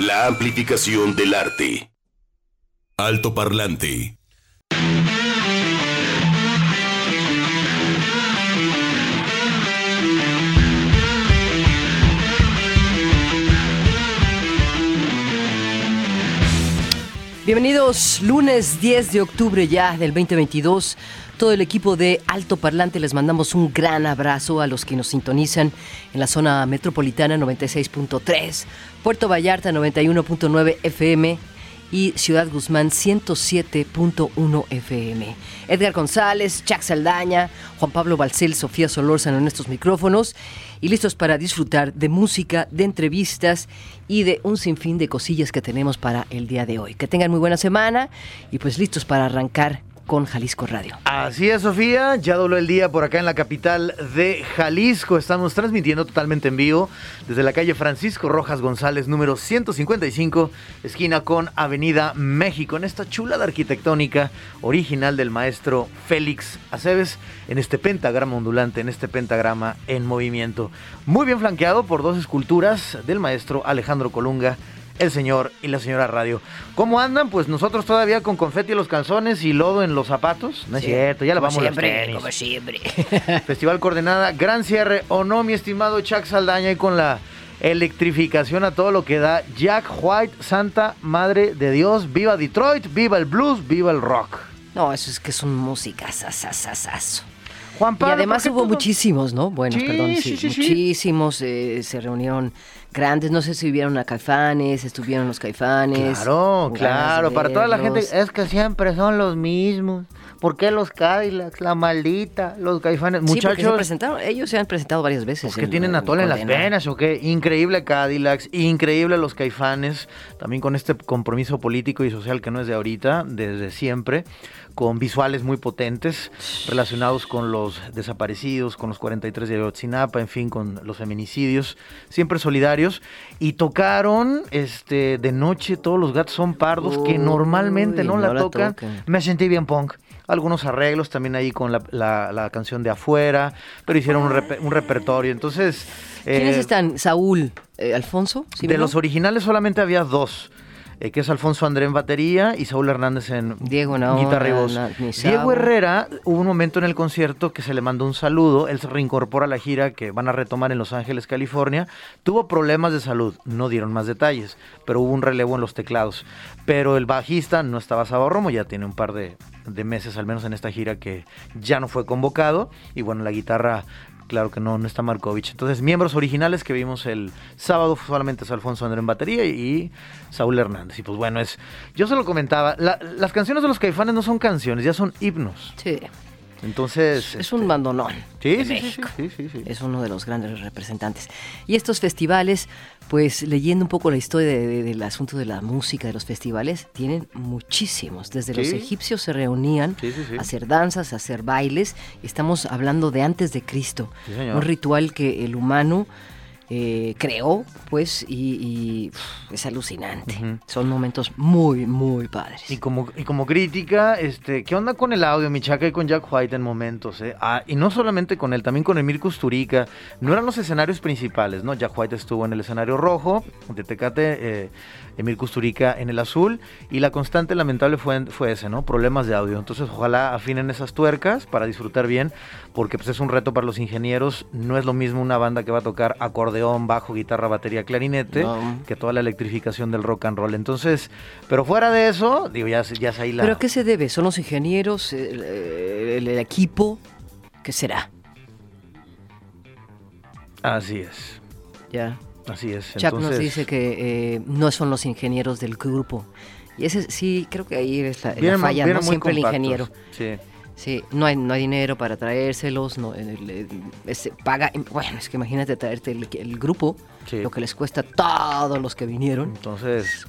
La amplificación del arte. Alto parlante. Bienvenidos, lunes 10 de octubre ya del 2022. Todo el equipo de Alto Parlante les mandamos un gran abrazo a los que nos sintonizan en la zona metropolitana 96.3, Puerto Vallarta 91.9 FM y Ciudad Guzmán 107.1 FM. Edgar González, Chuck Saldaña, Juan Pablo Balcel, Sofía Solórzano en estos micrófonos y listos para disfrutar de música, de entrevistas y de un sinfín de cosillas que tenemos para el día de hoy. Que tengan muy buena semana y pues listos para arrancar con Jalisco Radio. Así es, Sofía. Ya dobló el día por acá en la capital de Jalisco. Estamos transmitiendo totalmente en vivo desde la calle Francisco Rojas González, número 155, esquina con Avenida México, en esta chulada arquitectónica original del maestro Félix Aceves, en este pentagrama ondulante, en este pentagrama en movimiento. Muy bien flanqueado por dos esculturas del maestro Alejandro Colunga el señor y la señora radio. ¿Cómo andan? Pues nosotros todavía con confeti en los calzones y lodo en los zapatos. No es cierto, ya la vamos siempre, Como siempre. Festival Coordenada, gran cierre o no, mi estimado Chuck Saldaña, y con la electrificación a todo lo que da. Jack White, Santa Madre de Dios, viva Detroit, viva el blues, viva el rock. No, eso es que son músicas, sasasasaso. Juan Pablo, y además ¿por qué hubo muchísimos, ¿no? Bueno, Sí, perdón, sí. muchísimos. eh, se reunieron grandes, no sé si vieron a Caifanes, estuvieron los Caifanes. Claro, claro, para toda la gente es que siempre son los mismos. ¿Por qué los Cadillacs, la maldita, los caifanes? Sí, porque se Muchachos, presentaron, ellos se han presentado varias veces. Pues que en- tienen atole en las venas o qué. Increíble Cadillacs, increíble los caifanes, también con este compromiso político y social que no es de ahorita, desde siempre, con visuales muy potentes relacionados con los desaparecidos, con los 43 de Ayotzinapa, en fin, con los feminicidios, siempre solidarios. Y tocaron este de noche todos los gatos son pardos que Uy, normalmente no, no la, la tocan. Me sentí bien punk. Algunos arreglos también ahí con la, la- la canción de afuera, pero hicieron un, repe- un repertorio. Entonces, ¿Quiénes eh, están? Saúl, eh, Alfonso. ¿Sí de los originales solamente había dos. Eh, que es Alfonso André en batería y Saúl Hernández en Diego guitarra y voz. Diego. Herrera, hubo un momento en el concierto que se le mandó un saludo, él se reincorpora a la gira que van a retomar en Los Ángeles, California, tuvo problemas de salud, no dieron más detalles, pero hubo un relevo en los teclados. Pero el bajista no estaba Sabo Romo, ya tiene un par de, de meses al menos en esta gira que ya no fue convocado, y bueno, la guitarra Claro que no, no está Markovich. Entonces, miembros originales que vimos el sábado solamente es Alfonso André en batería y Saúl Hernández. Y pues bueno, es. Yo se lo comentaba, la- las canciones de los caifanes no son canciones, ya son himnos. Sí, Entonces. es un bandonón. Sí, de México. sí, sí, sí. Es uno de los grandes representantes. Y estos festivales, pues leyendo un poco la historia de- de- del asunto de la música de los festivales, tienen muchísimos. Desde los egipcios se reunían a hacer danzas, a hacer bailes. Estamos hablando de antes de Cristo. Un ritual que el humano eh, creó, pues, y, y, uf, es alucinante. Son momentos muy, muy padres. Y como, y como crítica, este, ¿qué onda con el audio, Michaca, y con Jack White en momentos? eh? Ah, y no solamente con él, también con Emir Kusturica. No eran los escenarios principales, ¿no? Jack White estuvo en el escenario rojo de Tecate, eh, Emir Kusturica en el azul. Y la constante lamentable fue, fue ese, ¿no? Problemas de audio. Entonces, ojalá afinen esas tuercas para disfrutar bien, porque pues, es un reto para los ingenieros. No es lo mismo una banda que va a tocar acordeón, bajo, guitarra, batería, clarinete, No. que toda la electrificación del rock and roll. Entonces, pero fuera de eso, digo, ya, ya es ahí la... ¿Pero a qué se debe? ¿Son los ingenieros, el, el- el equipo? ¿Qué será? Así es, Ya. Así es. Chuck nos dice que eh, no son los ingenieros del grupo. Y ese sí, creo que ahí es la, falla, ¿no? Siempre el ingeniero. Sí. Sí, no hay, no hay dinero para traérselos, no, el- el- este, paga, bueno, es que imagínate traerte el, el grupo, Sí. lo que les cuesta a todos los que vinieron. Entonces,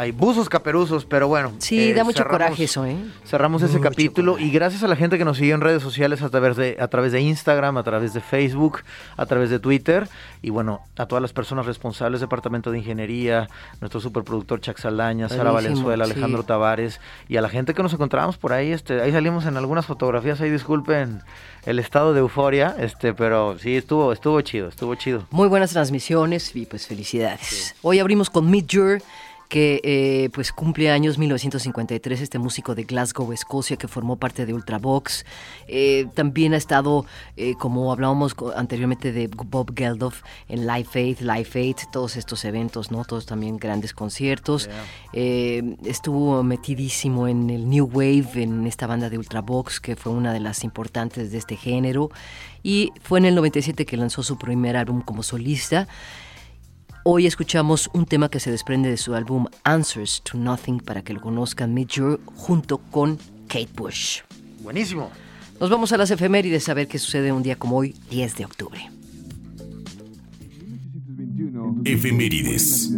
hay buzos caperuzos, pero bueno. Sí, da mucho coraje eso, ¿eh? Cerramos ese capítulo y gracias a la gente que nos siguió en redes sociales a través, de, a través de Instagram, a través de Facebook, a través de Twitter y bueno, a todas las personas responsables, Departamento de Ingeniería, nuestro superproductor Chuck Saldaña, Sara Valenzuela, Alejandro Tavares y a la gente que nos encontrábamos por ahí, este, ahí salimos en algunas fotografías, ahí disculpen el estado de euforia, este, pero sí estuvo, estuvo chido, estuvo chido. Muy buenas transmisiones y pues felicidades. Hoy abrimos con Meet Your que eh, pues cumple años 1953, este músico de Glasgow, Escocia, que formó parte de Ultravox. Eh, también ha estado, eh, como hablábamos anteriormente de Bob Geldof, en Live Faith, Live Faith, todos estos eventos, ¿no? Todos también grandes conciertos. estuvo metidísimo en el New Wave, en esta banda de Ultravox, que fue una de las importantes de este género. Y fue en el 97 que lanzó su primer álbum como solista. Hoy escuchamos un tema que se desprende de su álbum Answers to Nothing para que lo conozcan Major junto con Kate Bush. Buenísimo. Nos vamos a las efemérides a ver qué sucede un día como hoy, 10 de octubre. Efemérides.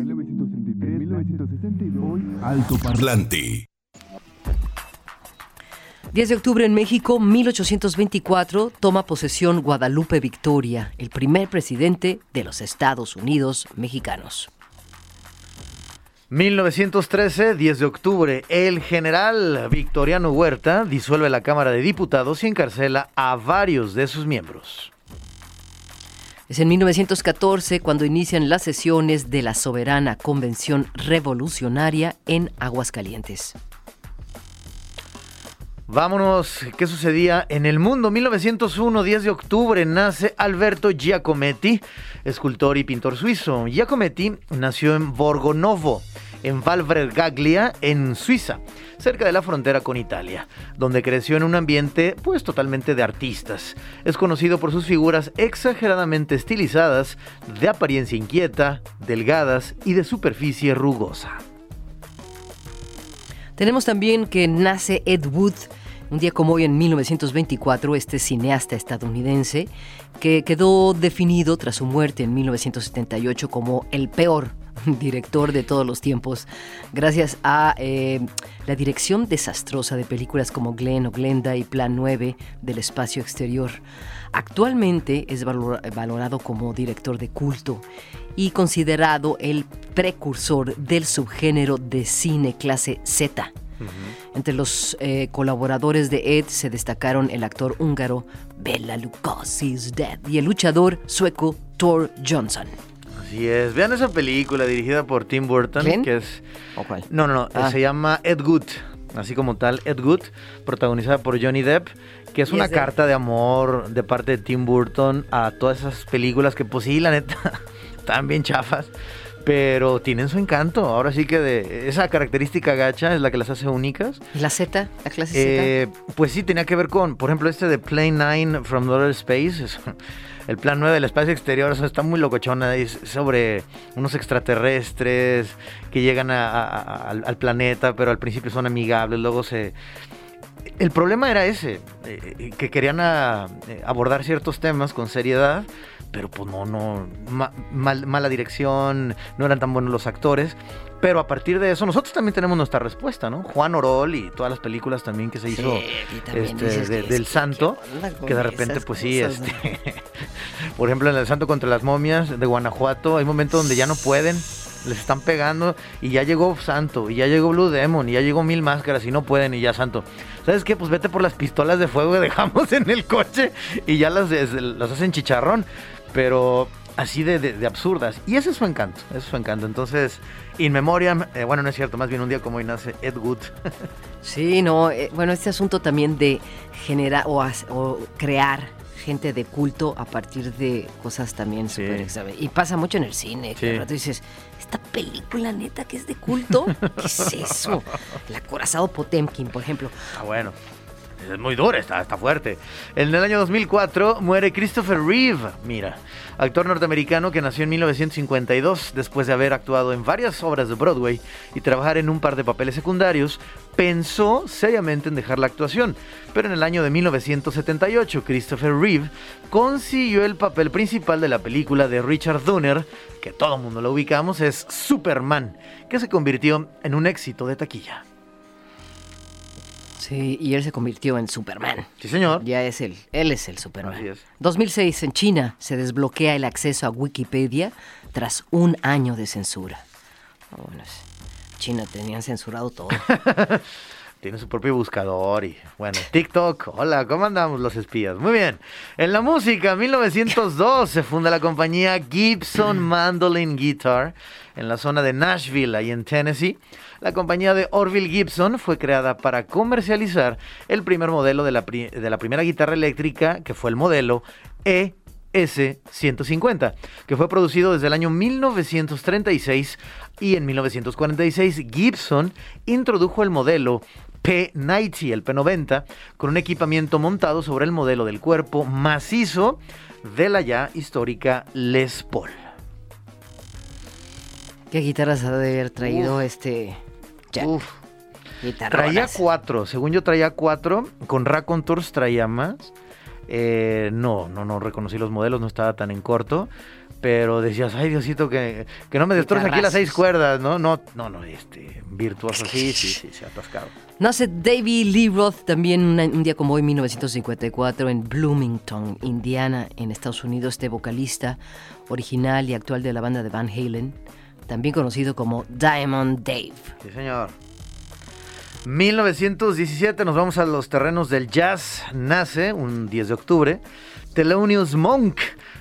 Alto Parlante. 10 de octubre en México, 1824, toma posesión Guadalupe Victoria, el primer presidente de los Estados Unidos mexicanos. 1913, 10 de octubre, el general Victoriano Huerta disuelve la Cámara de Diputados y encarcela a varios de sus miembros. Es en 1914 cuando inician las sesiones de la Soberana Convención Revolucionaria en Aguascalientes. Vámonos, ¿qué sucedía en el mundo? 1901, 10 de octubre, nace Alberto Giacometti, escultor y pintor suizo. Giacometti nació en Borgonovo, en Valvergaglia, en Suiza, cerca de la frontera con Italia, donde creció en un ambiente pues totalmente de artistas. Es conocido por sus figuras exageradamente estilizadas, de apariencia inquieta, delgadas y de superficie rugosa. Tenemos también que nace Ed Wood, un día como hoy en 1924, este cineasta estadounidense, que quedó definido tras su muerte en 1978 como el peor director de todos los tiempos, gracias a eh, la dirección desastrosa de películas como Glenn o Glenda y Plan 9 del espacio exterior. Actualmente es valorado como director de culto y considerado el precursor del subgénero de cine clase Z entre los eh, colaboradores de Ed se destacaron el actor húngaro Bela Lugosi is Dead y el luchador sueco Thor Johnson. Así es. Vean esa película dirigida por Tim Burton, que es ¿O cuál? No, no, no, ah. se llama Ed Good, así como tal Ed Good, protagonizada por Johnny Depp, que es una carta de amor de parte de Tim Burton a todas esas películas que pues sí, la neta, están bien chafas pero tienen su encanto. Ahora sí que de esa característica gacha es la que las hace únicas. ¿Y la Z? ¿La clase Z? Eh, pues sí, tenía que ver con, por ejemplo, este de Plane 9 from Outer Space. el plan 9 del espacio exterior, está muy locochona. Es sobre unos extraterrestres que llegan al, planeta, pero al principio son amigables, luego se... El problema era ese, eh, que querían eh, abordar ciertos temas con seriedad, pero pues no, no, mala dirección, no eran tan buenos los actores. Pero a partir de eso, nosotros también tenemos nuestra respuesta, ¿no? Juan Orol y todas las películas también que se hizo este, del Santo, que de repente, pues sí, este, por ejemplo, en el Santo contra las momias de Guanajuato, hay momentos donde ya no pueden, les están pegando y ya llegó Santo, y ya llegó Blue Demon, y ya llegó Mil Máscaras y no pueden y ya Santo. ¿Sabes qué? Pues vete por las pistolas de fuego que dejamos en el coche y ya las, las hacen chicharrón pero así de, absurdas. Y ese es su encanto, ese es su encanto. Entonces, In Memoriam, eh, bueno, no es cierto, más bien un día como hoy nace Ed Wood. sí, no, eh, bueno, este asunto también de generar o, crear gente de culto a partir de cosas también súper Y pasa mucho en el cine, que de rato dices, esta película neta que es de culto, ¿qué es eso? El acorazado Potemkin, por ejemplo. Ah, bueno. es muy dura, está, está fuerte. En el año 2004 muere Christopher Reeve, mira, actor norteamericano que nació en 1952 después de haber actuado en varias obras de Broadway y trabajar en un par de papeles secundarios, pensó seriamente en dejar la actuación, pero en el año de 1978 Christopher Reeve consiguió el papel principal de la película de Richard Donner, que todo el mundo lo ubicamos, es Superman, que se convirtió en un éxito de taquilla. Sí, y él se convirtió en Superman. Sí, señor. Ya es el, él es el Superman. Así es. 2006 en China se desbloquea el acceso a Wikipedia tras un año de censura. Bueno, es- China tenían censurado todo. Tiene su propio buscador y bueno, TikTok. Hola, ¿cómo andamos los espías? Muy bien. En la música, 1902 se funda la compañía Gibson Mandolin Guitar en la zona de Nashville, ahí en Tennessee. La compañía de Orville Gibson fue creada para comercializar el primer modelo de la, de la primera guitarra eléctrica, que fue el modelo E S-150, que fue producido desde el año 1936 y en 1946 Gibson introdujo el modelo P90, el P90, con un equipamiento montado sobre el modelo del cuerpo macizo de la ya histórica Les Paul. ¿Qué guitarras ha de haber traído este Jack? Uf, traía cuatro, según yo traía cuatro, con Raconteurs traía más. Eh, no, no, no reconocí los modelos, no estaba tan en corto. Pero decías, ay Diosito, que, que no me destroce aquí las seis cuerdas, ¿no? No, no, no, este, virtuoso, sí, sí, sí, se ha atascado. Nace David Lee Roth también una- un día como hoy, 1954, en Bloomington, Indiana, en Estados Unidos, este vocalista original y actual de la banda de Van Halen, también conocido como Diamond Dave. Sí, señor. 1917 nos vamos a los terrenos del jazz. Nace un 10 de octubre Thelonious Monk,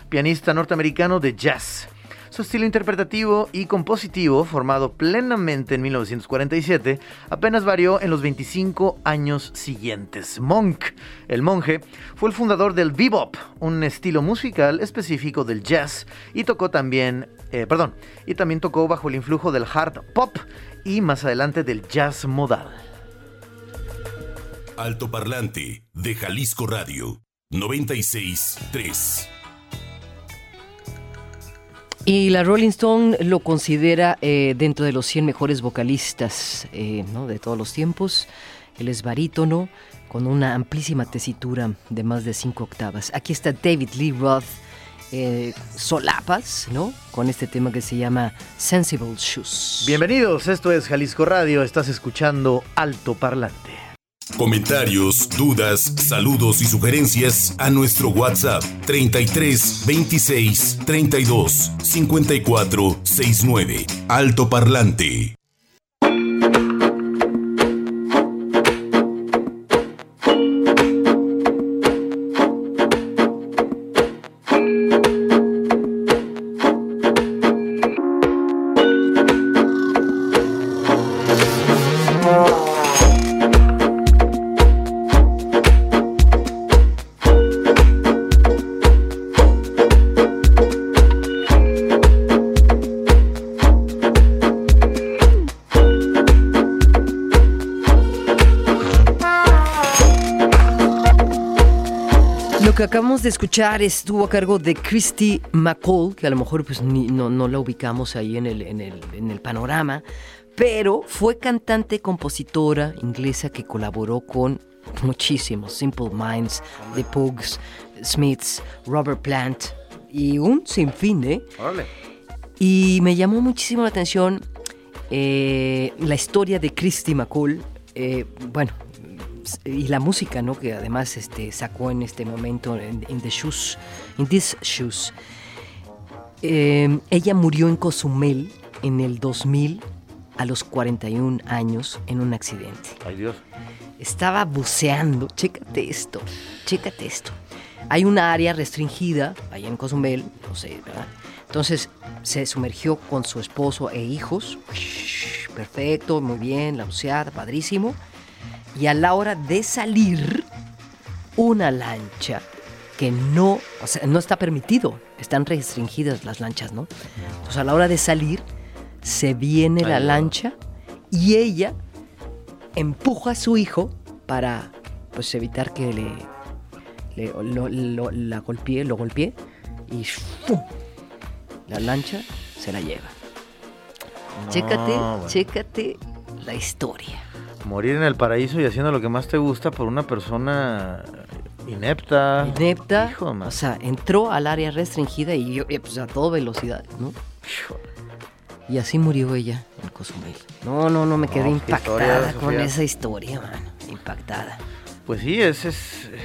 pianista norteamericano de jazz. Su estilo interpretativo y compositivo, formado plenamente en 1947, apenas varió en los 25 años siguientes. Monk, el monje, fue el fundador del bebop, un estilo musical específico del jazz, y tocó también, eh, perdón, y también tocó bajo el influjo del hard pop y más adelante del jazz modal. Altoparlante de Jalisco Radio 96.3. Y la Rolling Stone lo considera eh, dentro de los 100 mejores vocalistas eh, ¿no? de todos los tiempos. Él es barítono con una amplísima tesitura de más de 5 octavas. Aquí está David Lee Roth, eh, solapas, ¿no? Con este tema que se llama Sensible Shoes. Bienvenidos, esto es Jalisco Radio, estás escuchando Alto Parlante. Comentarios, dudas, saludos y sugerencias a nuestro WhatsApp 33 26 32 54 69. Alto Parlante. Acabamos de escuchar estuvo a cargo de Christy McCall, que a lo mejor pues, ni- no, no la ubicamos ahí en el, en, el, en el panorama, pero fue cantante, compositora inglesa que colaboró con muchísimos, Simple Minds, The Pogues, Smiths, Robert Plant y un sinfín, ¿eh? Órale. Y me llamó muchísimo la atención eh, la historia de Christy McCall. eh, bueno, y la música, ¿no? Que además este, sacó en este momento en, in the shoes, in these shoes. Eh, ella murió en Cozumel en el 2000 a los 41 años en un accidente. Ay Dios. Estaba buceando, chécate esto, chécate esto. Hay una área restringida allá en Cozumel, no sé, ¿verdad? Entonces se sumergió con su esposo e hijos. Perfecto, muy bien, la buceada, padrísimo. Y a la hora de salir, una lancha que no, o sea, no está permitido, están restringidas las lanchas, ¿no? Entonces a la hora de salir, se viene la Ay, lancha y ella empuja a su hijo para pues evitar que le, le- lo, lo- la golpee, lo golpee y ¡fum! la lancha se la lleva. chécate, bueno. chécate la historia. Morir en el paraíso y haciendo lo que más te gusta por una persona inepta. Inepta, Hijo o sea, entró al área restringida y yo, eh, pues a toda velocidad, ¿no? Y así murió ella en Cozumel. No, no, no, me quedé No, qué historia, impactada con esa historia, mano. Impactada. Pues sí, ese es. eh,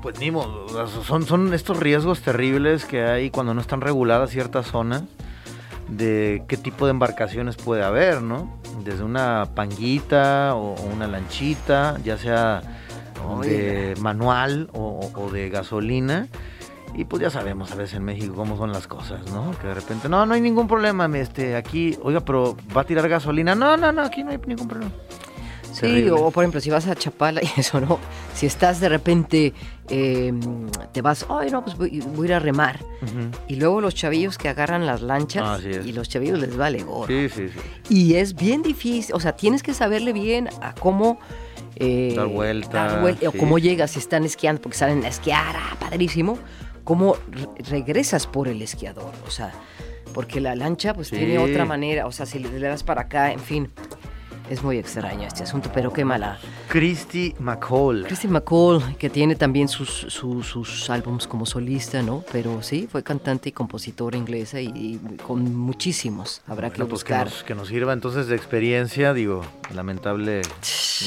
Pues ni modo, son, son estos riesgos terribles que hay cuando no están reguladas ciertas zonas de qué tipo de embarcaciones puede haber, ¿no? Desde una panguita o, o una lanchita, ya sea de manual o, o de gasolina. Y pues ya sabemos a veces en México cómo son las cosas, ¿no? Que de repente, no, no hay ningún problema, este, aquí, oiga, pero va a tirar gasolina. No, no, no, aquí no hay ningún problema. Sí, Terrible. o por ejemplo, si vas a Chapala y eso, ¿no? Si estás de repente, eh, te vas, ay, no, pues voy, voy a ir a remar. Y luego los chavillos que agarran las lanchas y los chavillos les vale gorro. Sí, sí, sí. Y es bien difícil, o sea, tienes que saberle bien a cómo... eh, Dar vuelta, dar vuelta, sí. O cómo llegas si están esquiando, porque salen a esquiar, ah, padrísimo. Cómo re- regresas por el esquiador, o sea, porque la lancha pues Sí. tiene otra manera, o sea, si le das para acá, en fin. Es muy extraño este asunto, pero qué mala. Christy McCall. Christy McCall, que tiene también sus, su- sus álbums como solista, ¿no? Pero sí, fue cantante y compositora inglesa y, y con muchísimos. Habrá que pues que buscar. nos, que nos sirva entonces de experiencia, digo, lamentable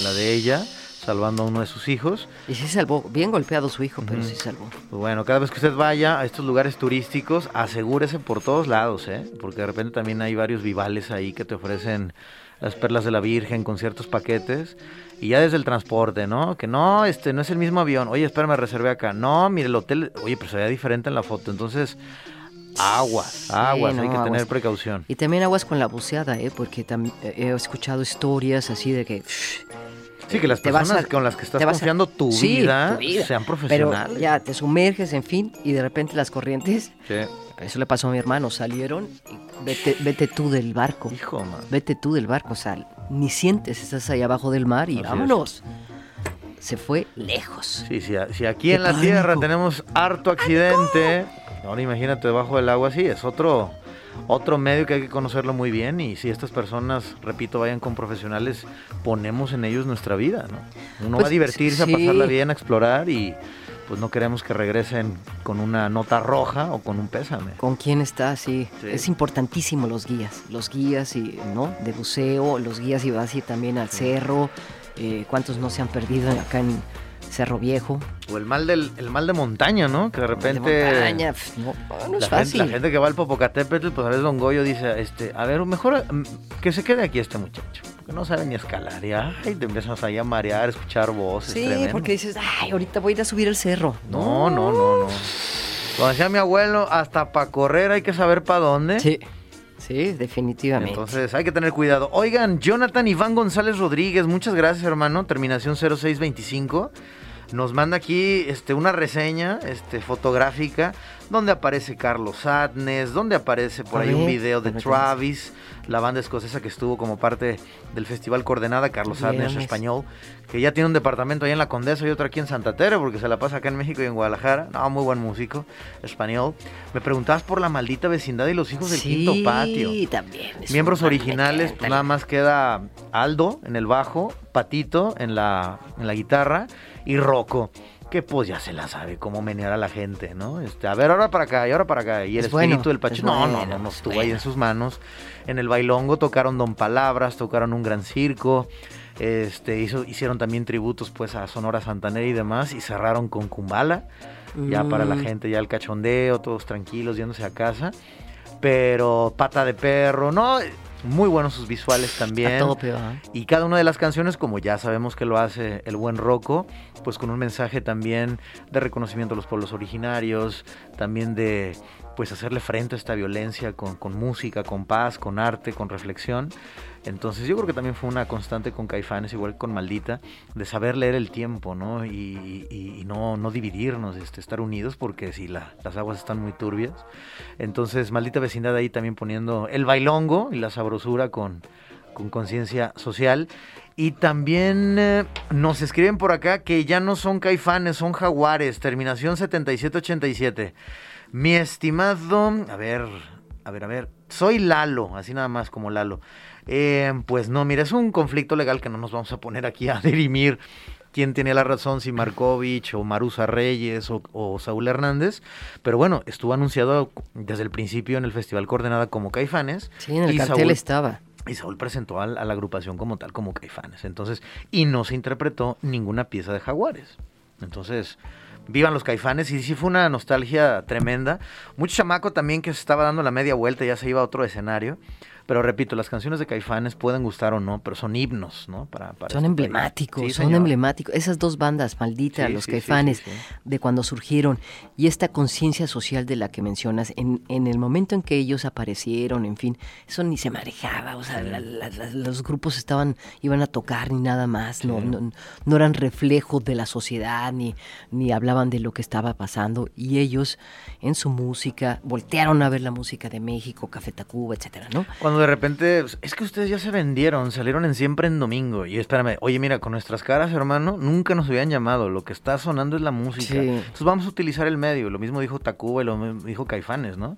la de ella, salvando a uno de sus hijos. Y sí salvó, bien golpeado su hijo, pero Ujú. sí salvó. Pues bueno, cada vez que usted vaya a estos lugares turísticos, asegúrese por todos lados, ¿eh? Porque de repente también hay varios vivales ahí que te ofrecen las perlas de la Virgen con ciertos paquetes. Y ya desde el transporte, ¿no? Que no, este no es el mismo avión. Oye, espérame, reservé acá. No, mire, el hotel, oye, pero se veía diferente en la foto. Entonces, aguas, aguas, no, hay que aguas. tener precaución. Y también aguas con la buceada, ¿eh? Porque eh, he escuchado historias así de que... Sí, que las personas a- con las que estás a- confiando tu, Sí, vida, tu vida. sean Pero profesionales. ya te sumerges, en fin, y de repente las corrientes... Sí. Eso le pasó a mi hermano, salieron y vete, vete tú del barco. Hijo, man. Vete tú del barco, o sea, ni sientes, estás ahí abajo del mar y Así es. vámonos. Se fue lejos. Sí, a- si aquí Qué en la pánico. tierra tenemos harto accidente, ahora imagínate debajo del agua, sí, es otro, otro medio que hay que conocerlo muy bien y si estas personas, repito, vayan con profesionales, ponemos en ellos nuestra vida, ¿no? Uno va a Pues, divertirse, sí. a pasarla bien, a explorar y pues no queremos que regresen con una nota roja o con un pésame. ¿Con quién está? Sí. Sí. Es importantísimo los guías. Los guías y, ¿no? de buceo, los guías y vas a ir también al cerro. eh, ¿Cuántos no se han perdido acá en Cerro Viejo? O el mal, del, el mal de montaña, ¿no? Que de repente... De montaña, no, no es La fácil. gente, la gente que va al Popocatépetl, pues a veces Don Goyo dice, este, a ver, mejor mm, que se quede aquí este muchacho, porque no sabe ni escalar, y ay, te empiezas ahí a marear, escuchar voces, Sí, tremendo. porque dices, ay, ahorita voy a ir a subir el cerro. No, no, no, no. Como decía mi abuelo, hasta para correr hay que saber para dónde. Sí, sí, definitivamente. Entonces hay que tener cuidado. Oigan, Jonathan Iván González Rodríguez, muchas gracias hermano, terminación 0625. Nos manda aquí este, una reseña este, fotográfica donde aparece Carlos Adnes, donde aparece por ahí un video de Travis, la banda escocesa que estuvo como parte del Festival Coordenada, Carlos Adnes español, que ya tiene un departamento ahí en la Condesa y otro aquí en Santa Tere, porque se la pasa acá en México y en Guadalajara. No, muy buen músico, español. Me preguntabas por la maldita vecindad y los hijos del sí, quinto patio. también. es Miembros originales, pues nada más queda Aldo en el bajo, Patito en la, en la guitarra y Rocco, que pues ya se la sabe cómo menear a la gente, ¿no? Este, a ver, ahora para acá y ahora para acá. Y el Es bueno, espíritu del es Pacho, no, no, bueno, no, no, es estuvo ahí en sus manos. En el bailongo tocaron Don Palabras, tocaron un gran circo. Este, hizo, hicieron también tributos pues a Sonora Santanera y demás y cerraron con Kumbala ya para la Mm. gente, ya el cachondeo, todos tranquilos, yéndose a casa. Pero pata de perro, ¿no? Muy buenos sus visuales también. A todo peor. ¿eh? Y cada una de las canciones, como ya sabemos que lo hace el buen Rocco, pues con un mensaje también de reconocimiento a los pueblos originarios, también de pues hacerle frente a esta violencia con, con música, con paz, con arte, con reflexión. Entonces yo creo que también fue una constante con Caifanes, igual con Maldita, de saber leer el tiempo, ¿no? Y, y- no, no dividirnos, este, estar unidos, porque si la- las aguas están muy turbias. Entonces Maldita Vecindad ahí también poniendo el bailongo y la sabrosura con, con conciencia social. Y también eh, nos escriben por acá que ya no son caifanes, son jaguares, terminación 7787. Mi estimado, a ver, a ver, a ver, soy Lalo, así nada más como Lalo. Eh, pues no, mira, es un conflicto legal que no nos vamos a poner aquí a dirimir quién tiene la razón, si Markovich o Marusa Reyes o, Saúl Hernández. Pero bueno, estuvo anunciado desde el principio en el Festival Coordenada como Caifanes. Sí, en el cartel estaba. Y Saúl presentó a, a, la agrupación como tal, como Caifanes. Entonces, y no se interpretó ninguna pieza de Jaguares. Entonces, vivan los caifanes y sí fue una nostalgia tremenda. Mucho chamaco también que se estaba dando la media vuelta, ya se iba a otro escenario. Pero repito, las canciones de Caifanes pueden gustar o no, pero son himnos, ¿no? Para, son este emblemáticos, son emblemáticos. Esas dos bandas, malditas, los Caifanes, de cuando surgieron, y esta conciencia social de la que mencionas, en, en, el momento en que ellos aparecieron, en fin, eso ni se manejaba, o sea, los grupos estaban, iban a tocar ni nada más, no, no, no, eran reflejos de la sociedad, ni, ni hablaban de lo que estaba pasando, y ellos en su música voltearon a ver la música de México, Café Tacuba, etcétera, ¿no? De repente, es que ustedes ya se vendieron, salieron en siempre en domingo. Y espérame, oye, mira, con nuestras caras, hermano, nunca nos habían llamado. Lo que está sonando es la música. Entonces vamos a utilizar el medio. Lo mismo dijo Tacuba y lo mismo dijo Caifanes, ¿no?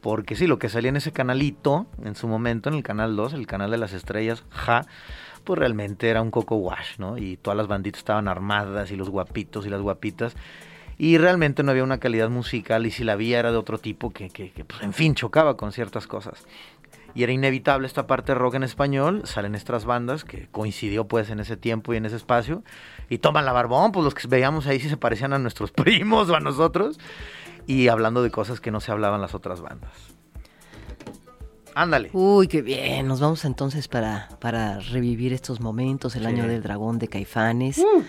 Porque sí, lo que salía en ese canalito, en su momento, en el canal 2, el canal de las estrellas, ja, pues realmente era un coco wash, ¿no? Y todas las banditas estaban armadas y los guapitos y las guapitas y realmente no había una calidad musical y si la había era de otro tipo que, que, que pues, en fin, chocaba con ciertas cosas y era inevitable esta parte de rock en español, salen estas bandas que coincidió pues en ese tiempo y en ese espacio y toman la barbón, pues los que veíamos ahí sí se parecían a nuestros primos o a nosotros y hablando de cosas que no se hablaban las otras bandas. Ándale. Uy, qué bien. Nos vamos entonces para, para revivir estos momentos, el año del dragón de Caifanes. Uh.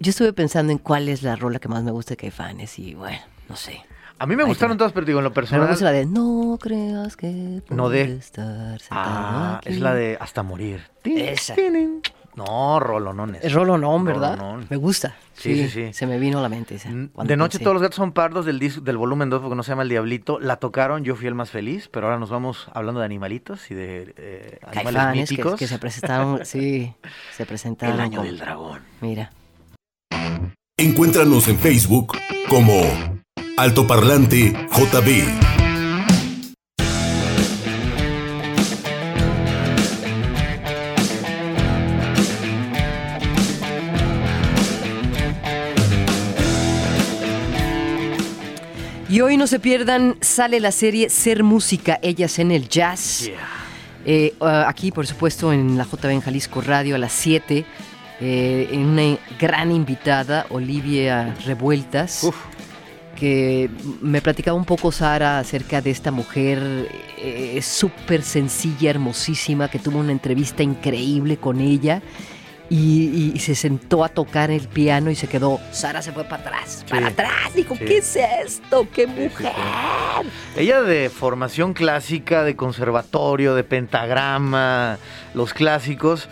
Yo estuve pensando en cuál es la rola que más me gusta de Caifanes y bueno, no sé. A mí me gustaron todas, pero digo, en lo personal. Me la de No creas que no de estar Ah, es la de Hasta morir. Esa. No, Rolo, no Es Rolo, no, ¿verdad? Me gusta. Sí, sí, sí, Se me vino a la mente esa. De noche todos los gatos son pardos del, del volumen 2 porque no se llama El Diablito. La tocaron, yo fui el más feliz, pero ahora nos vamos hablando de animalitos y de eh, animales míticos. Que, se presentaron, sí, se presentaron. El año del dragón. Mira. Encuéntranos en Facebook como Altoparlante JB. Y hoy no se pierdan, sale la serie Ser Música, ellas en el jazz. Eh, uh, aquí, por supuesto, en la JB en Jalisco Radio a las 7. Eh, una gran invitada, Olivia Revueltas. Uf que me platicaba un poco Sara acerca de esta mujer eh, súper sencilla, hermosísima, que tuvo una entrevista increíble con ella. Y, se sentó a tocar el piano y se quedó. Sara se fue para atrás, para atrás. Dijo, ¿qué es esto? ¡Qué mujer! Ella de formación clásica, de conservatorio, de pentagrama, los clásicos.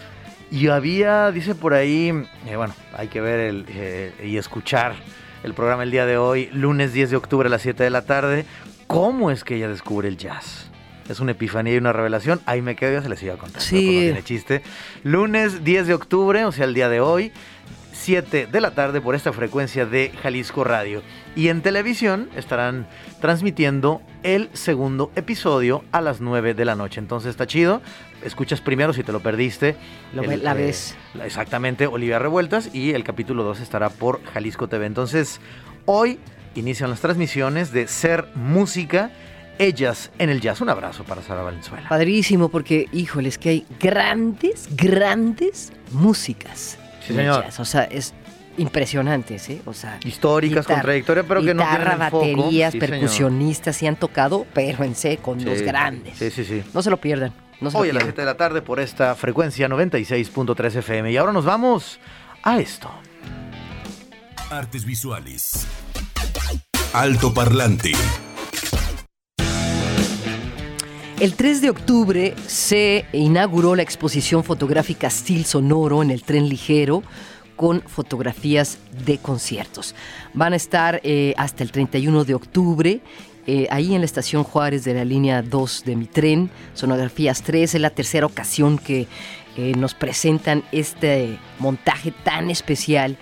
Y había, dice por ahí, eh, bueno, hay que ver el, eh, y escuchar el programa el día de hoy, lunes 10 de octubre a las 7 de la tarde. ¿Cómo es que ella descubre el jazz? Es una epifanía y una revelación. Ahí me quedo, ya se les iba a contar. Sí. No tiene chiste. Lunes 10 de octubre, o sea, el día de hoy, 7 de la tarde por esta frecuencia de Jalisco Radio. Y en televisión estarán transmitiendo el segundo episodio a las 9 de la noche. Entonces está chido. Escuchas primero si te lo perdiste. la. Eh, exactamente, Olivia Revueltas. Y el capítulo 2 estará por Jalisco TV. Entonces, hoy inician las transmisiones de Ser Música. Ellas en el jazz. Un abrazo para Sara Valenzuela. Padrísimo, porque, híjoles, que hay grandes, grandes músicas. Sí, señor. O sea, es impresionantes, ¿eh? O sea, históricas, con trayectoria, pero que no tienen baterías, percusionistas, sí han tocado, pero en C con los grandes. Sí, sí, sí. No se lo pierdan. Hoy a las 7 de la tarde por esta frecuencia 96.3 FM. Y ahora nos vamos a esto. Artes visuales. Alto parlante. El 3 de octubre se inauguró la exposición fotográfica Stil Sonoro en el tren ligero con fotografías de conciertos. Van a estar eh, hasta el 31 de octubre eh, ahí en la estación Juárez de la línea 2 de mi tren, Sonografías 3, es la tercera ocasión que eh, nos presentan este montaje tan especial.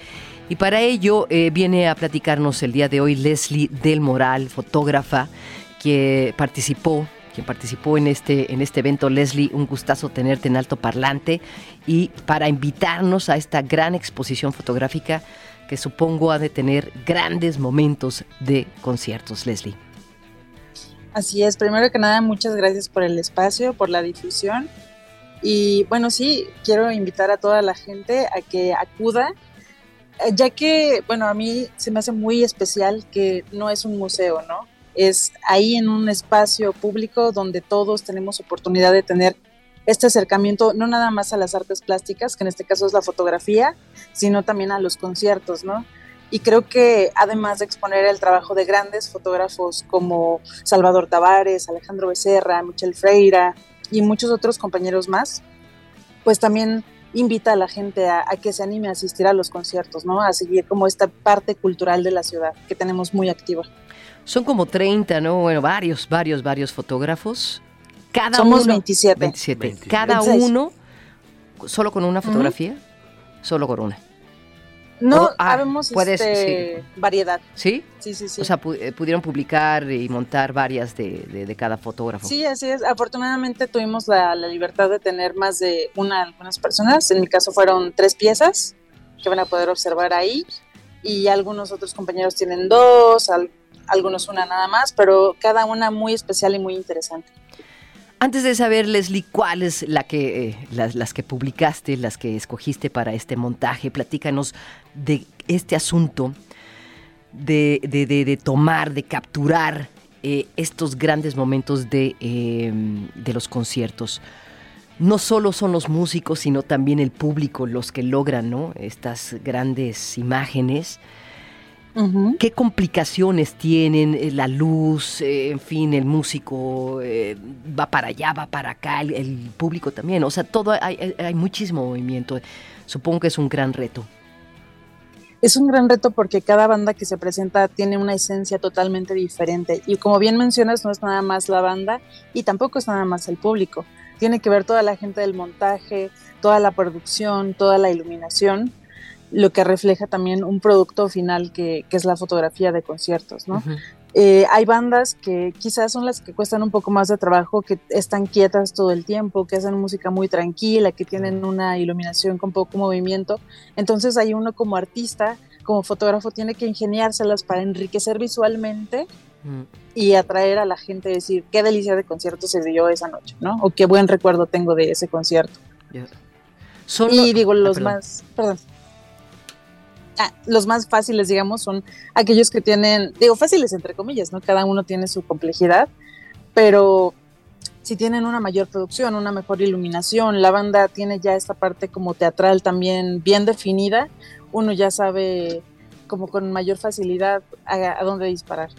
Y para ello viene a platicarnos el día de hoy Leslie Del Moral, fotógrafa, que participó quien participó en este, en este evento. Leslie, un gustazo tenerte en alto parlante y para invitarnos a esta gran exposición fotográfica que supongo ha de tener grandes momentos de conciertos, Leslie. Así es, primero que nada, muchas gracias por el espacio, por la difusión. Y bueno, sí, quiero invitar a toda la gente a que acuda, eh, ya que, bueno, a mí se me hace muy especial que no es un museo, ¿no? Es ahí en un espacio público donde todos tenemos oportunidad de tener este acercamiento no nada más a las artes plásticas, que en este caso es la fotografía, sino también a los conciertos, ¿no? Y creo que además de exponer el trabajo de grandes fotógrafos como Salvador Tavares, Alejandro Becerra, Michel Freira y muchos otros compañeros más, pues también invita a la gente a, a, que se anime a asistir a los conciertos, ¿no? A seguir como esta parte cultural de la ciudad que tenemos muy activa. Son como 30, ¿no? Bueno, varios, varios, varios fotógrafos. Cada Somos uno, 27. 27. Cada uno, solo con una fotografía, uh -huh. solo con una. No, oh, ah, habemos puedes, este, sí. variedad. ¿Sí? Sí, sí, sí. O sea, pu pudieron publicar y montar varias de, de, de, cada fotógrafo. Sí, así es. Afortunadamente tuvimos la, la, libertad de tener más de una algunas personas. En mi caso fueron tres piezas que van a poder observar ahí. Y algunos otros compañeros tienen dos, algunos una nada más, pero cada una muy especial y muy interesante. Antes de saber, Leslie, cuál es la que, eh, las, que publicaste, las que escogiste para este montaje, platícanos de este asunto de, de, de, tomar, de capturar eh, estos grandes momentos de, eh, de los conciertos. No solo son los músicos, sino también el público los que logran ¿no? estas grandes imágenes. Uh -huh. ¿Qué complicaciones tienen eh, la luz? Eh, en fin, el músico eh, va para allá, va para acá, el, el público también. O sea, todo hay, hay, muchísimo movimiento. Supongo que es un gran reto. Es un gran reto porque cada banda que se presenta tiene una esencia totalmente diferente. Y como bien mencionas, no es nada más la banda y tampoco es nada más el público. Tiene que ver toda la gente del montaje, toda la producción, toda la iluminación lo que refleja también un producto final que, que es la fotografía de conciertos, ¿no? Uh -huh. eh, hay bandas que quizás son las que cuestan un poco más de trabajo, que están quietas todo el tiempo, que hacen música muy tranquila, que tienen una iluminación con poco movimiento. Entonces hay uno como artista, como fotógrafo, tiene que ingeniárselas para enriquecer visualmente -huh. y atraer a la gente a decir qué delicia de concierto se dio esa noche, ¿no? O qué buen recuerdo tengo de ese concierto. Yeah. Solo... Y digo, los ah, perdón. más... Perdón los más fáciles, digamos, son aquellos que tienen, digo, fáciles entre comillas, ¿no? Cada uno tiene su complejidad, pero si tienen una mayor producción, una mejor iluminación, la banda tiene ya esta parte como teatral también bien definida, uno ya sabe como con mayor facilidad a, dónde disparar.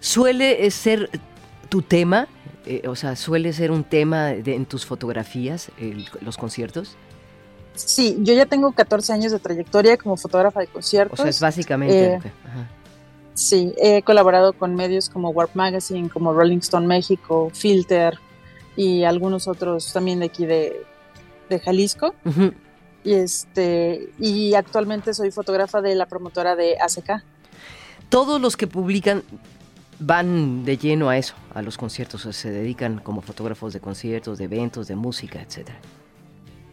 ¿Suele ser tu tema? Eh, o sea, ¿suele ser un tema de, en tus fotografías, el, los conciertos? Sí, yo ya tengo 14 años de trayectoria como fotógrafa de conciertos. O sea, es básicamente. Eh, sí, he colaborado con medios como Warp Magazine, como Rolling Stone México, Filter y algunos otros también de aquí de, de Jalisco. Uh -huh. Y este y actualmente soy fotógrafa de la promotora de ACK. Todos los que publican van de lleno a eso, a los conciertos, o se dedican como fotógrafos de conciertos, de eventos, de música, etcétera.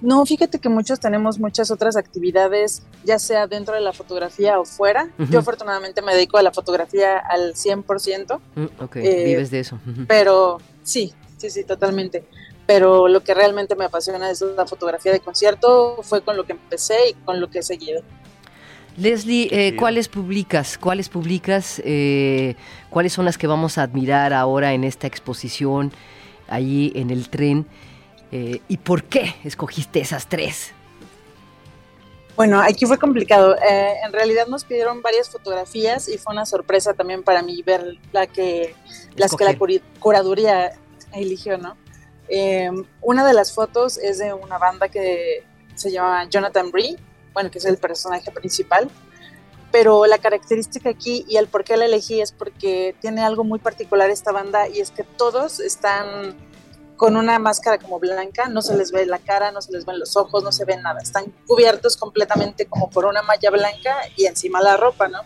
No, fíjate que muchos tenemos muchas otras actividades, ya sea dentro de la fotografía o fuera. Uh -huh. Yo afortunadamente me dedico a la fotografía al 100%. Mm, ok, eh, vives de eso. Uh -huh. Pero sí, sí, sí, totalmente. Pero lo que realmente me apasiona es la fotografía de concierto, fue con lo que empecé y con lo que he seguido. Leslie, eh, ¿cuáles publicas? ¿Cuáles publicas? Eh, ¿Cuáles son las que vamos a admirar ahora en esta exposición allí en el tren? Eh, ¿Y por qué escogiste esas tres? Bueno, aquí fue complicado. Eh, en realidad nos pidieron varias fotografías y fue una sorpresa también para mí ver la que, las que la curaduría eligió, ¿no? Eh, una de las fotos es de una banda que se llama Jonathan Bree, bueno, que es el personaje principal. pero la característica aquí y el por qué la elegí es porque tiene algo muy particular esta banda y es que todos están con una máscara como blanca, no se les ve la cara, no se les ven los ojos, no se ve nada, están cubiertos completamente como por una malla blanca y encima la ropa, ¿no?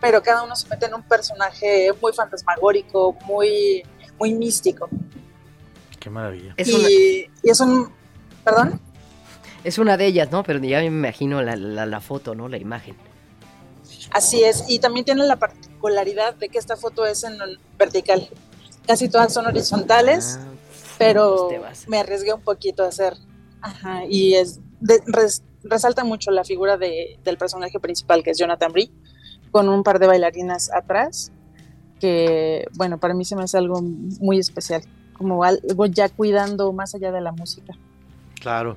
Pero cada uno se mete en un personaje muy fantasmagórico, muy, muy místico. Qué maravilla. y, es un... ¿Perdón? Es una de ellas, ¿no? Pero ya me imagino la, la foto, ¿no? La imagen. Así es, y también tiene la particularidad de que esta foto es en vertical. Casi todas son horizontales, ah, pero me arriesgué un poquito a hacer. Ajá, y es resalta mucho la figura de, del personaje principal, que es Jonathan Brie, con un par de bailarinas atrás, que, bueno, para mí se me hace algo muy especial, como algo ya cuidando más allá de la música. Claro.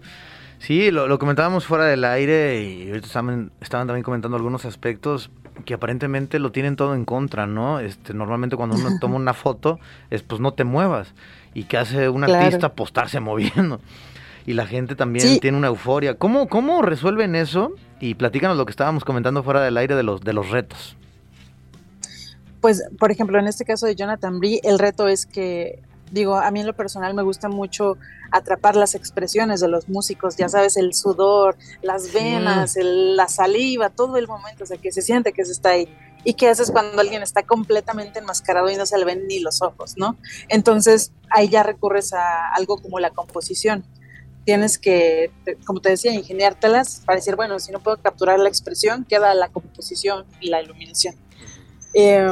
Sí, lo, comentábamos fuera del aire y ahorita estaban, estaban, también comentando algunos aspectos que aparentemente lo tienen todo en contra, ¿no? Este, normalmente cuando uno toma una foto es pues no te muevas y que hace un artista postarse moviendo. Y la gente también tiene una euforia. ¿Cómo, ¿Cómo resuelven eso? Y platícanos lo que estábamos comentando fuera del aire de los, de los retos. Pues, por ejemplo, en este caso de Jonathan Brie, el reto es que digo, a mí en lo personal me gusta mucho atrapar las expresiones de los músicos, ya sabes, el sudor, las venas, la saliva, todo el momento, o sea, que se siente que se está ahí. ¿Y qué haces cuando alguien está completamente enmascarado y no se le ven ni los ojos, no? Entonces, ahí ya recurres a algo como la composición. Tienes que, como te decía, ingeniártelas para decir, bueno, si no puedo capturar la expresión, queda la composición y la iluminación. Eh,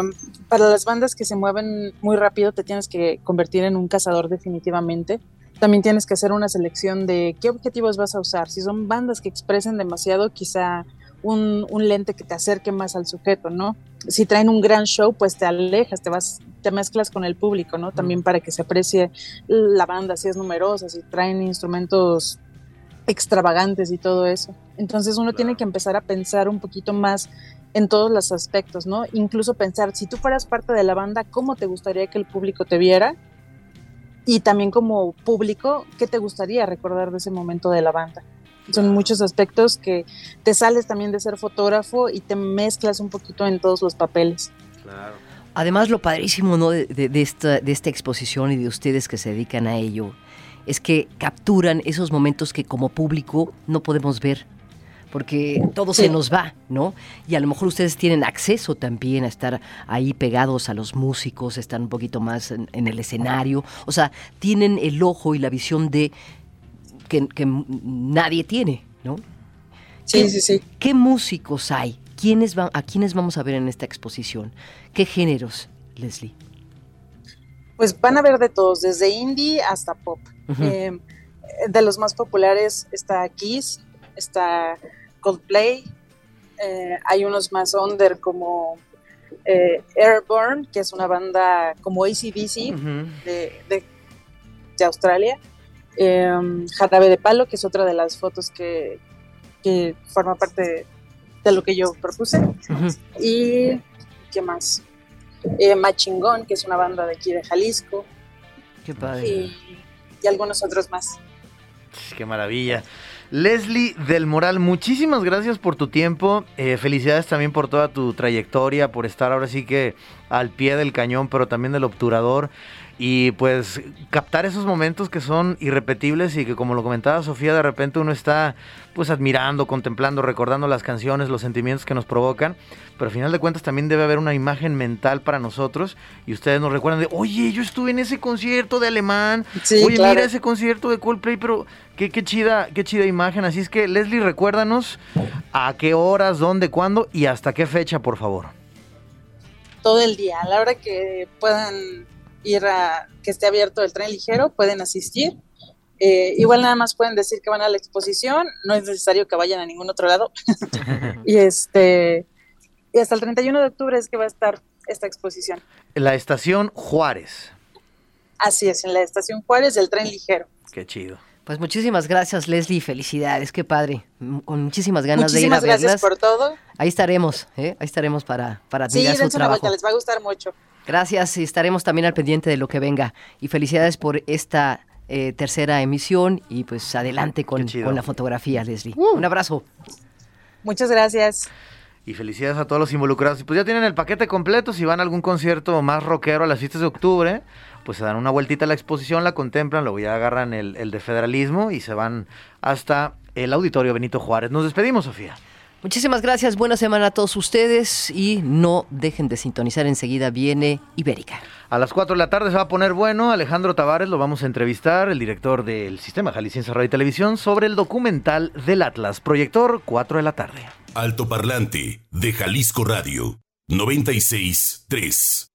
para las bandas que se mueven muy rápido te tienes que convertir en un cazador definitivamente. También tienes que hacer una selección de qué objetivos vas a usar. Si son bandas que expresen demasiado, quizá un, lente que te acerque más al sujeto, ¿no? Si traen un gran show, pues te alejas, te vas, te mezclas con el público, ¿no? También para que se aprecie la banda, si es numerosa, si traen instrumentos extravagantes y todo eso. Entonces uno tiene que empezar a pensar un poquito más en todos los aspectos, ¿no? Incluso pensar, si tú fueras parte de la banda, ¿cómo te gustaría que el público te viera? Y también como público, ¿qué te gustaría recordar de ese momento de la banda? Son muchos aspectos que te sales también de ser fotógrafo y te mezclas un poquito en todos los papeles. Claro. Además, lo padrísimo ¿no? de, esta, de esta exposición y de ustedes que se dedican a ello es que capturan esos momentos que como público no podemos ver porque todo se nos va, ¿no? Y a lo mejor ustedes tienen acceso también a estar ahí pegados a los músicos, están un poquito más en, el escenario, o sea, tienen el ojo y la visión de que, nadie tiene, ¿no? Sí, sí, sí. ¿Qué músicos hay? ¿Quiénes van, ¿A quiénes vamos a ver en esta exposición? ¿Qué géneros, Leslie? Pues van a ver de todos, desde indie hasta pop. Eh, de los más populares está Kiss, está Coldplay, eh, hay unos más under como eh, Airborne, que es una banda como ACDC de, de, Australia, eh, Jarabe de Palo, que es otra de las fotos que, forma parte de, lo que yo propuse, y ¿qué más? Eh, Machingón, que es una banda de aquí de Jalisco. Qué padre. Y, y algunos otros más. Qué maravilla. Leslie del Moral, muchísimas gracias por tu tiempo. Eh, felicidades también por toda tu trayectoria, por estar ahora sí que al pie del cañón, pero también del obturador. Y pues captar esos momentos que son irrepetibles y que como lo comentaba Sofía, de repente uno está pues admirando, contemplando, recordando las canciones, los sentimientos que nos provocan, pero al final de cuentas también debe haber una imagen mental para nosotros y ustedes nos recuerdan de, oye, yo estuve en ese concierto de alemán, oye, mira ese concierto de Coldplay, pero qué, qué chida, qué chida imagen. Así es que Leslie, recuérdanos a qué horas, dónde, cuándo y hasta qué fecha, por favor. Todo el día, a la hora que puedan ir a que esté abierto el tren ligero, pueden asistir. Eh, igual nada más pueden decir que van a la exposición, no es necesario que vayan a ningún otro lado. y este y hasta el 31 de octubre es que va a estar esta exposición. En la estación Juárez. Así es, en la estación Juárez del tren ligero. Qué chido. Pues muchísimas gracias, Leslie. Felicidades, qué padre. Con muchísimas ganas de ir a verlas. gracias por todo. Ahí estaremos, ¿eh? ahí estaremos para, para admirar sí, su trabajo. Vuelta, les va a gustar mucho. Gracias y estaremos también al pendiente de lo que venga. Y felicidades por esta eh, tercera emisión y pues adelante con, con la fotografía, Leslie. Uh. Un abrazo. Muchas gracias. Y felicidades a todos los involucrados. Y pues ya tienen el paquete completo. Si van a algún concierto más rockero a las fiestas de octubre, pues se dan una vueltita a la exposición, la contemplan, luego ya agarran el, el de federalismo y se van hasta el auditorio Benito Juárez. Nos despedimos, Sofía. Muchísimas gracias, buena semana a todos ustedes y no dejen de sintonizar enseguida viene Ibérica. A las 4 de la tarde se va a poner bueno, Alejandro Tavares lo vamos a entrevistar, el director del Sistema Jalisciense Radio y Televisión, sobre el documental del Atlas, proyector 4 de la tarde. Alto Parlante de Jalisco Radio 96 3.